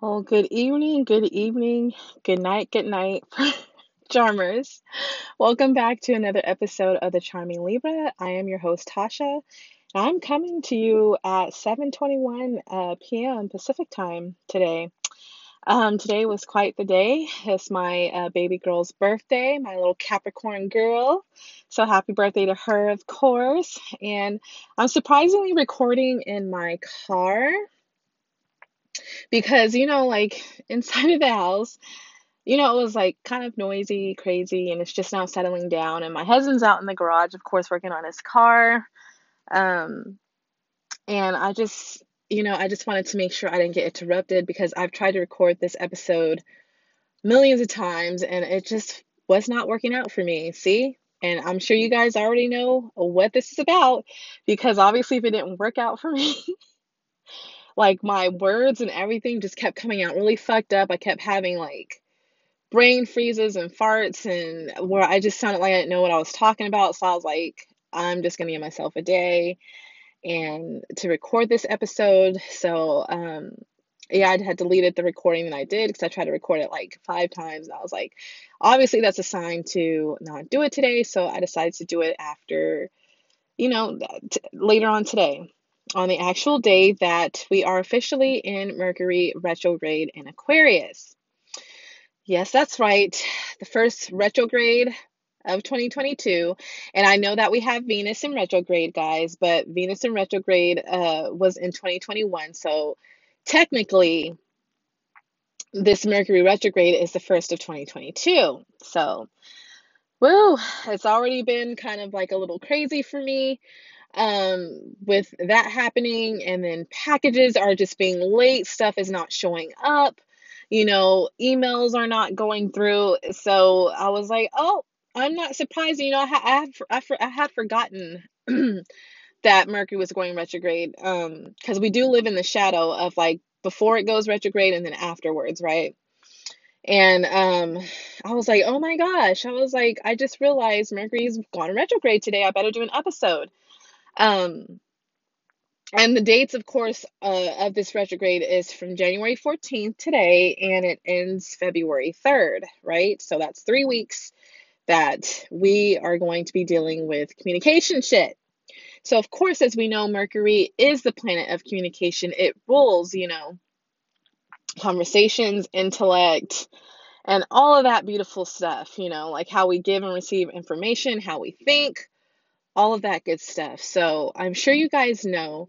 Well, good evening, good evening, good night, good night, charmers. Welcome back to another episode of the Charming Libra. I am your host Tasha. and I'm coming to you at 7:21 uh, p.m. Pacific time today. Um, today was quite the day. It's my uh, baby girl's birthday, my little Capricorn girl. So happy birthday to her, of course. And I'm surprisingly recording in my car because you know like inside of the house you know it was like kind of noisy crazy and it's just now settling down and my husband's out in the garage of course working on his car um and i just you know i just wanted to make sure i didn't get interrupted because i've tried to record this episode millions of times and it just was not working out for me see? And i'm sure you guys already know what this is about because obviously if it didn't work out for me like my words and everything just kept coming out really fucked up. I kept having like brain freezes and farts and where I just sounded like I didn't know what I was talking about. So I was like, I'm just gonna give myself a day and to record this episode. So um yeah, I had deleted the recording that I did because I tried to record it like five times. And I was like, obviously that's a sign to not do it today. So I decided to do it after, you know, t- later on today on the actual day that we are officially in Mercury retrograde in Aquarius. Yes, that's right. The first retrograde of 2022. And I know that we have Venus in retrograde, guys, but Venus in retrograde uh, was in 2021. So technically, this Mercury retrograde is the first of 2022. So, woo, it's already been kind of like a little crazy for me um with that happening and then packages are just being late stuff is not showing up you know emails are not going through. So i was like oh i'm not surprised. You know i, ha- I, had, I, had forgotten that mercury was going retrograde um because we do live in the shadow of like before it goes retrograde and then afterwards right? And um i was like oh my gosh. I was like i just realized mercury's gone retrograde today. I better do an episode um, and the dates, of course, uh, of this retrograde is from January 14th today and it ends February 3rd, right? So that's three weeks that we are going to be dealing with communication shit. So, of course, as we know, Mercury is the planet of communication. It rules, you know, conversations, intellect, and all of that beautiful stuff, you know, like how we give and receive information, how we think, all of that good stuff. So I'm sure you guys know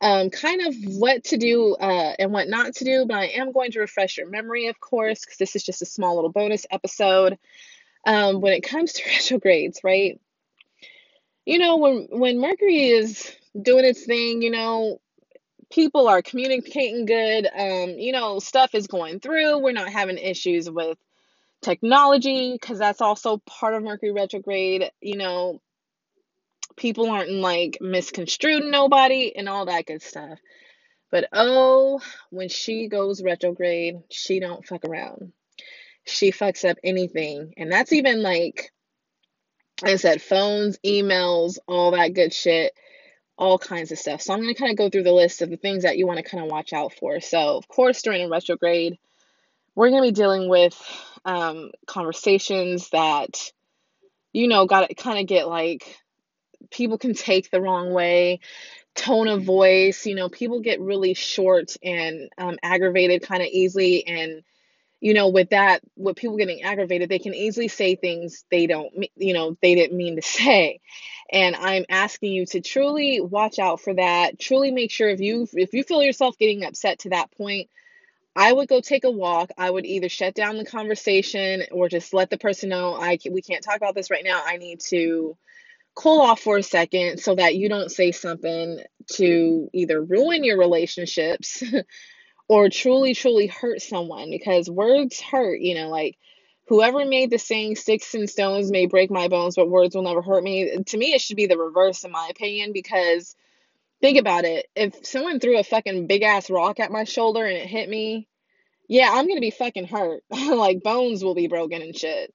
um, kind of what to do uh, and what not to do, but I am going to refresh your memory, of course, because this is just a small little bonus episode. Um, when it comes to retrogrades, right? You know, when when Mercury is doing its thing, you know, people are communicating good. Um, you know, stuff is going through. We're not having issues with technology because that's also part of Mercury retrograde. You know, people aren't like misconstrued nobody and all that good stuff. But oh, when she goes retrograde, she don't fuck around. She fucks up anything. And that's even like I said, phones, emails, all that good shit, all kinds of stuff. So I'm gonna kind of go through the list of the things that you want to kind of watch out for. So of course during a retrograde, we're gonna be dealing with um, conversations that you know got to kind of get like people can take the wrong way. Tone of voice you know people get really short and um, aggravated kind of easily and you know with that with people getting aggravated they can easily say things they don't you know they didn't mean to say. And i'm asking you to truly watch out for that. Truly make sure if you if you feel yourself getting upset to that point i would go take a walk. I would either shut down the conversation or just let the person know i can, we can't talk about this right now. I need to cool off for a second so that you don't say something to either ruin your relationships or truly, truly hurt someone because words hurt, you know, like whoever made the saying sticks and stones may break my bones, but words will never hurt me. To me, it should be the reverse, in my opinion, because think about it. If someone threw a fucking big ass rock at my shoulder and it hit me, yeah, I'm gonna be fucking hurt. like bones will be broken and shit.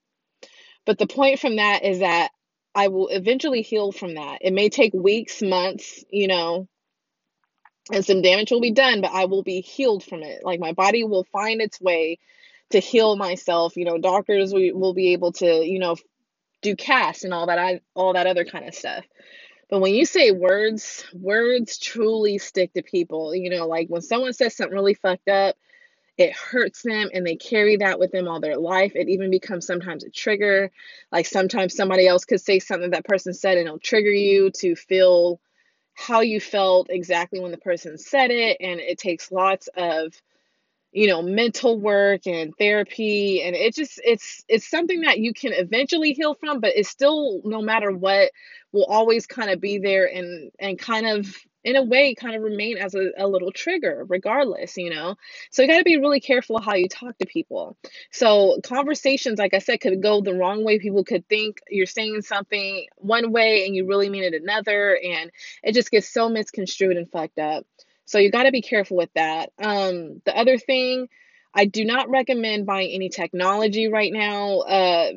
But the point from that is that I will eventually heal from that. It may take weeks, months, you know, and some damage will be done, but I will be healed from it. Like my body will find its way to heal myself. You know, doctors will, will be able to, you know, do casts and all that I all that other kind of stuff. But when you say words, words truly stick to people. You know, like when someone says something really fucked up, it hurts them and they carry that with them all their life. It even becomes sometimes a trigger. Like sometimes somebody else could say something that person said and it'll trigger you to feel how you felt exactly when the person said it. And it takes lots of you know mental work and therapy and it just it's it's something that you can eventually heal from but it's still no matter what will always kind of be there and and kind of in a way kind of remain as a, a little trigger regardless you know? So you got to be really careful how you talk to people. So conversations like i said could go the wrong way. People could think you're saying something one way and you really mean it another and it just gets so misconstrued and fucked up. So you got to be careful with that. Um, the other thing, I do not recommend buying any technology right now. Uh,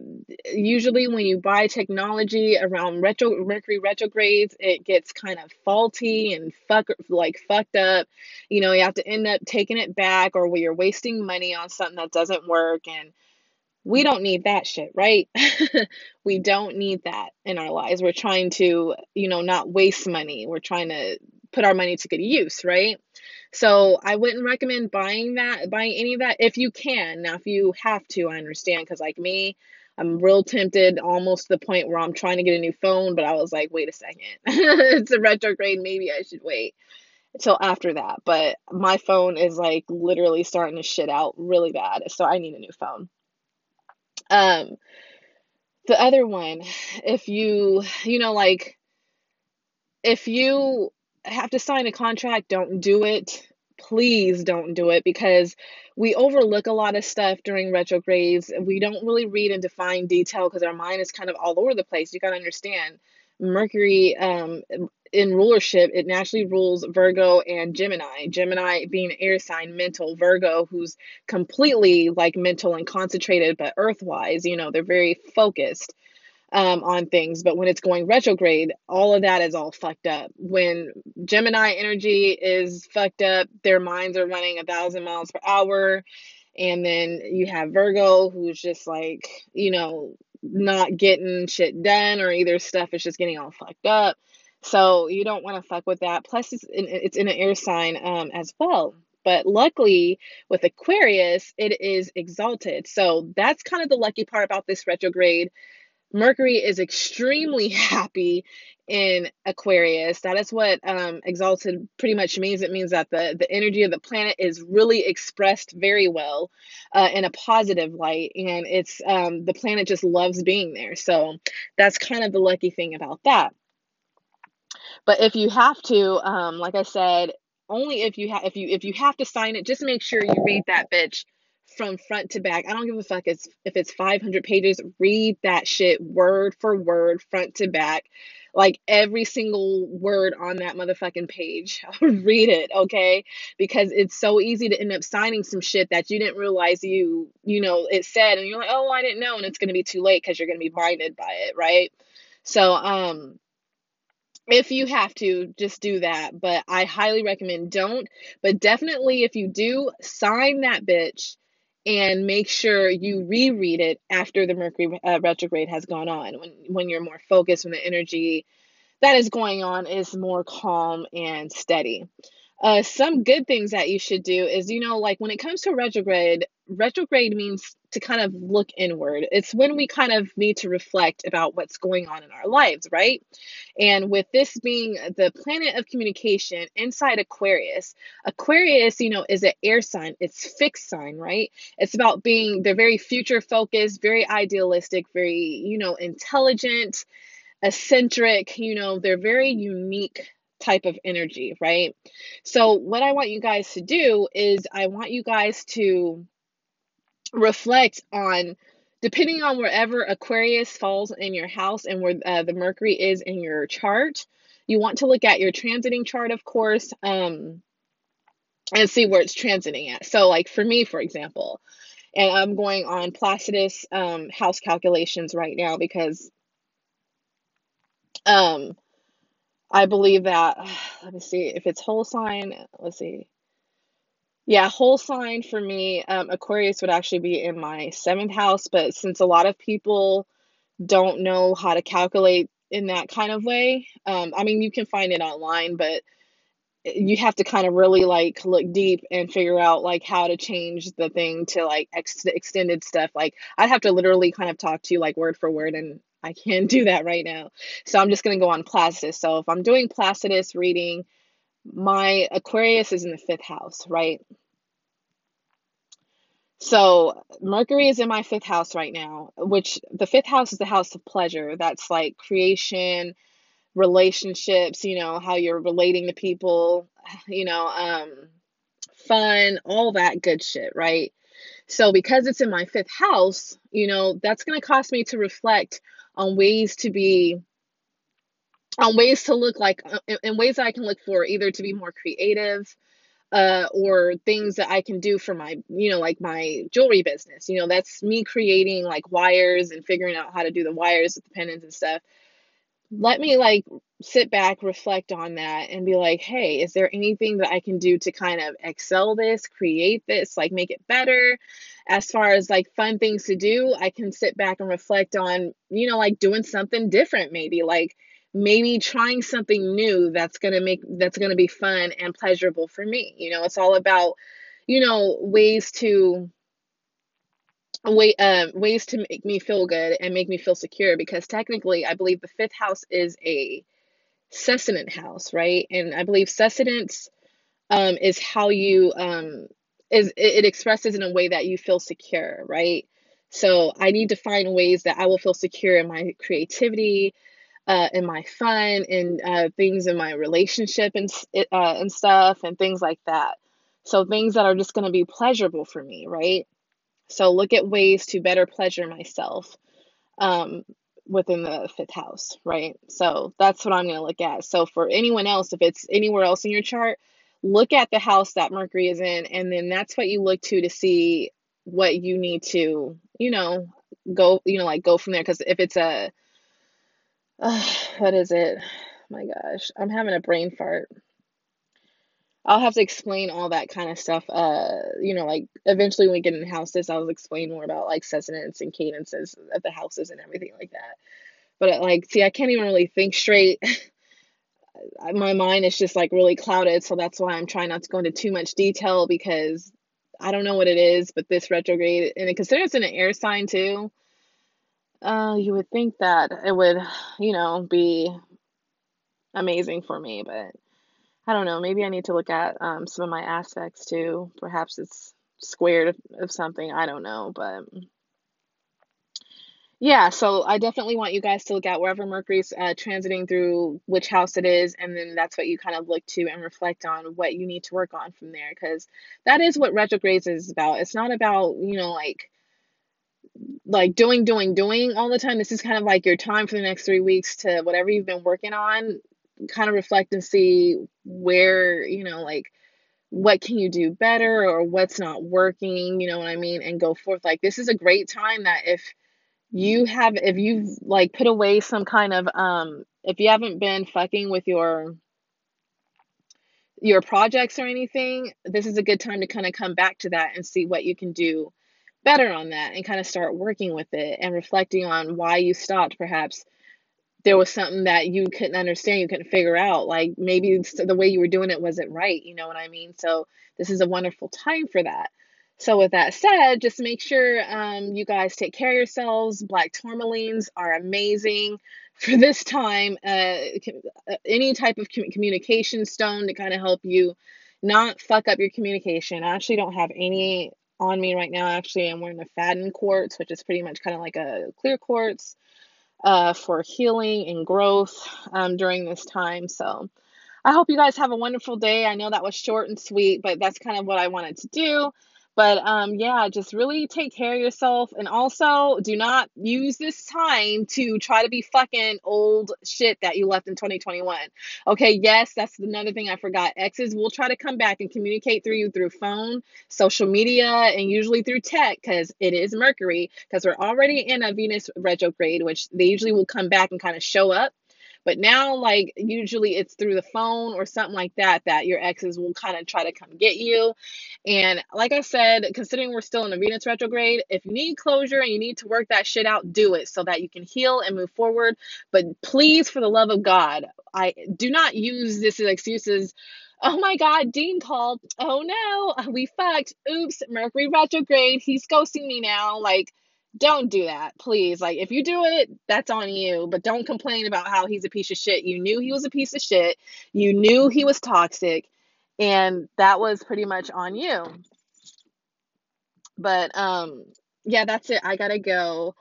usually, when you buy technology around retro Mercury retrogrades, it gets kind of faulty and fuck like fucked up. You know, you have to end up taking it back, or you're wasting money on something that doesn't work. And we don't need that shit, right? we don't need that in our lives. We're trying to, you know, not waste money. We're trying to put our money to good use, right? So I wouldn't recommend buying that, buying any of that if you can. Now, if you have to, I understand because, like me, I'm real tempted almost to the point where I'm trying to get a new phone, but I was like, wait a second, it's a retrograde. Maybe I should wait until after that. But my phone is like literally starting to shit out really bad. So I need a new phone. Um, the other one, if you, you know, like, if you have to sign a contract, don't do it. Please don't do it because we overlook a lot of stuff during retrogrades. We don't really read and define detail because our mind is kind of all over the place. You got to understand Mercury um, in rulership, it naturally rules Virgo and Gemini. Gemini being air sign, mental, Virgo, who's completely like mental and concentrated, but earthwise, you know, they're very focused um, on things. But when it's going retrograde, all of that is all fucked up. When Gemini energy is fucked up, their minds are running a thousand miles per hour. And then you have Virgo, who's just like, you know, not getting shit done, or either stuff is just getting all fucked up. So you don't want to fuck with that. Plus, it's in, it's in an air sign um, as well. But luckily, with Aquarius, it is exalted. So that's kind of the lucky part about this retrograde Mercury is extremely happy in Aquarius. That is what um, exalted pretty much means. It means that the, the energy of the planet is really expressed very well uh, in a positive light, and it's um, the planet just loves being there. So that's kind of the lucky thing about that. But if you have to, um, like I said, only if you have if you if you have to sign it, just make sure you read that bitch from front to back. I don't give a fuck it's, if it's 500 pages. Read that shit word for word, front to back. Like every single word on that motherfucking page. Read it, okay? Because it's so easy to end up signing some shit that you didn't realize you, you know, it said, and you're like, oh, I didn't know. And it's going to be too late because you're going to be blinded by it, right? So, um, if you have to, just do that. But I highly recommend don't. But definitely, if you do, sign that bitch and make sure you reread it after the Mercury uh, retrograde has gone on when when you're more focused when the energy that is going on is more calm and steady. Uh, some good things that you should do is, you know, like when it comes to retrograde, retrograde means to kind of look inward. It's when we kind of need to reflect about what's going on in our lives, right? And with this being the planet of communication inside Aquarius, Aquarius, you know, is an air sign, it's fixed sign, right? It's about being, they're very future focused, very idealistic, very, you know, intelligent, eccentric, you know, they're very unique type of energy, right? So, what I want you guys to do is, I want you guys to reflect on, depending on wherever Aquarius falls in your house and where uh, the Mercury is in your chart. You want to look at your transiting chart, of course, um, and see where it's transiting at. So, like for me, for example, and I'm going on Placidus um, house calculations right now because um, I believe that, let me see, if it's whole sign, let's see. Yeah, whole sign for me, um, Aquarius would actually be in my seventh house, but since a lot of people don't know how to calculate in that kind of way, um, I mean, you can find it online, but you have to kind of really like look deep and figure out like how to change the thing to like ex- extended stuff. Like I'd have to literally kind of talk to you like word for word, and I can't do that right now. So I'm just gonna go on Placidus. So if I'm doing Placidus reading, my Aquarius is in the fifth house, right? So Mercury is in my fifth house right now, which the fifth house is the house of pleasure. That's like creation, relationships, you know, how you're relating to people, you know, um, fun, all that good shit, right? So because it's in my fifth house, you know, that's going to cost me to reflect on ways to be on ways to look like in, in ways that I can look for either to be more creative uh or things that I can do for my you know like my jewelry business. You know that's me creating like wires and figuring out how to do the wires with the pendants and stuff let me like sit back, reflect on that, and be like, hey, is there anything that I can do to kind of excel this, create this, like make it better? As far as like fun things to do, I can sit back and reflect on, you know, like doing something different, maybe like maybe trying something new that's going to make that's going to be fun and pleasurable for me. You know, it's all about, you know, ways to way um ways to make me feel good and make me feel secure because technically I believe the fifth house is a sustenance house, right? And I believe sustenance um is how you um is it, it expresses in a way that you feel secure, right? So I need to find ways that I will feel secure in my creativity, uh, in my fun, and uh, things in my relationship and uh, and stuff, and things like that. So things that are just going to be pleasurable for me, right? So look at ways to better pleasure myself um, within the fifth house, right? So that's what I'm going to look at. So for anyone else, if it's anywhere else in your chart, look at the house that Mercury is in, and then that's what you look to to see what you need to, you know, go, you know, like go from there. Because if it's a, uh, what is it? my gosh, I'm having a brain fart. I'll have to explain all that kind of stuff. Uh, you know, like eventually when we get in houses, I'll explain more about like sustenance and cadences of the houses and everything like that. But uh, like, see, I can't even really think straight. My mind is just like really clouded, so that's why I'm trying not to go into too much detail because I don't know what it is. But this retrograde, and it considers it an air sign too. Uh, you would think that it would, you know, be amazing for me, but I don't know. Maybe I need to look at um, some of my aspects too. Perhaps it's squared of, something. I don't know. But yeah, so I definitely want you guys to look at wherever Mercury's uh, transiting through which house it is. And then that's what you kind of look to and reflect on what you need to work on from there. Because that is what retrogrades is about. It's not about, you know, like, like doing, doing, doing all the time. This is kind of like your time for the next three weeks to whatever you've been working on kind of reflect and see where, you know, like what can you do better or what's not working, you know what I mean, and go forth. Like this is a great time that if you have if you've like put away some kind of um if you haven't been fucking with your your projects or anything, this is a good time to kind of come back to that and see what you can do better on that and kind of start working with it and reflecting on why you stopped perhaps there was something that you couldn't understand, you couldn't figure out. Like maybe the way you were doing it wasn't right. You know what I mean? So this is a wonderful time for that. So with that said, just make sure um, you guys take care of yourselves. Black tourmalines are amazing for this time. Uh, uh any type of communication stone to kind of help you not fuck up your communication. I actually don't have any on me right now. Actually, I'm wearing a Faden quartz, which is pretty much kind of like a clear quartz uh, for healing and growth um, during this time. So I hope you guys have a wonderful day. I know that was short and sweet, but that's kind of what I wanted to do. But um, yeah, just really take care of yourself. And also, do not use this time to try to be fucking old shit that you left in 2021. Okay, yes, that's another thing I forgot. Exes will try to come back and communicate through you through phone, social media, and usually through tech because it is Mercury, because we're already in a Venus retrograde, which they usually will come back and kind of show up But now, like, usually it's through the phone or something like that that your exes will kind of try to come get you. And like I said, considering we're still in a Venus retrograde, if you need closure and you need to work that shit out, do it so that you can heal and move forward. But please, for the love of God, I do not use this as excuses Oh my God, Dean called. Oh no, we fucked. Oops, Mercury retrograde. He's ghosting me now. Like, don't do that, please. Like, if you do it, that's on you, but don't complain about how he's a piece of shit. You knew he was a piece of shit. You knew he was toxic, and that was pretty much on you. But um yeah, that's it. I gotta go.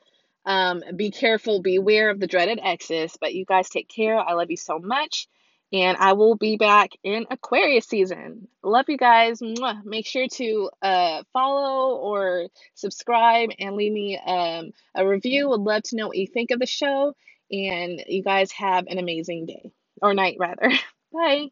Um, be careful, beware of the dreaded exes. But you guys take care. I love you so much. And I will be back in Aquarius season. Love you guys. Make sure to uh, follow or subscribe and leave me um, a review. Would love to know what you think of the show. And you guys have an amazing day or night, rather. Bye.